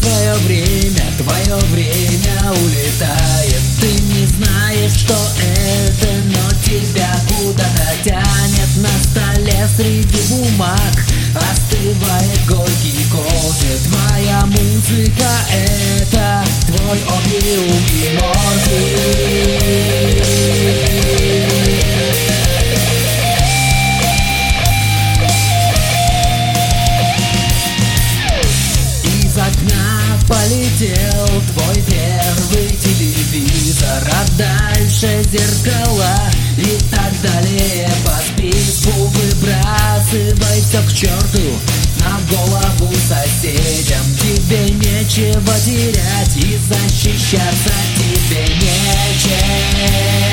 Твое время, твое время улетает. Ты не знаешь, что это, но тебя куда-то тянет. На столе среди бумаг остывает горький кофе. Твоя музыка это твой опиум телевизор дальше зеркала и так далее. По списку выбрасывай все к черту На голову соседям. Тебе нечего терять и защищаться тебе нечем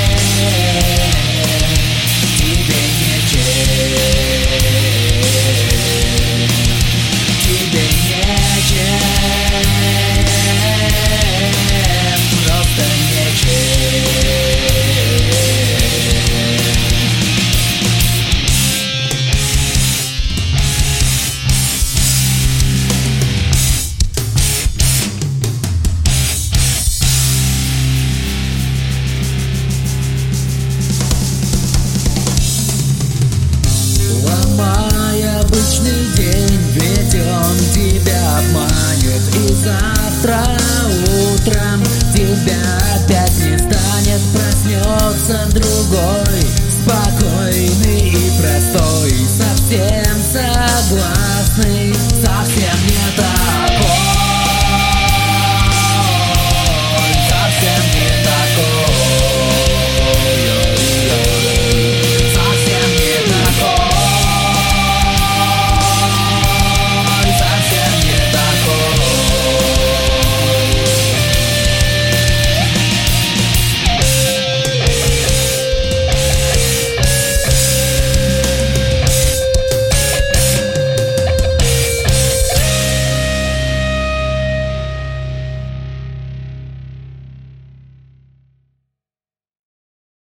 Солнечный день, ведь он тебя обманет. И завтра утром тебя опять не станет. Проснется другой, спокойный и простой. Совсем согласный.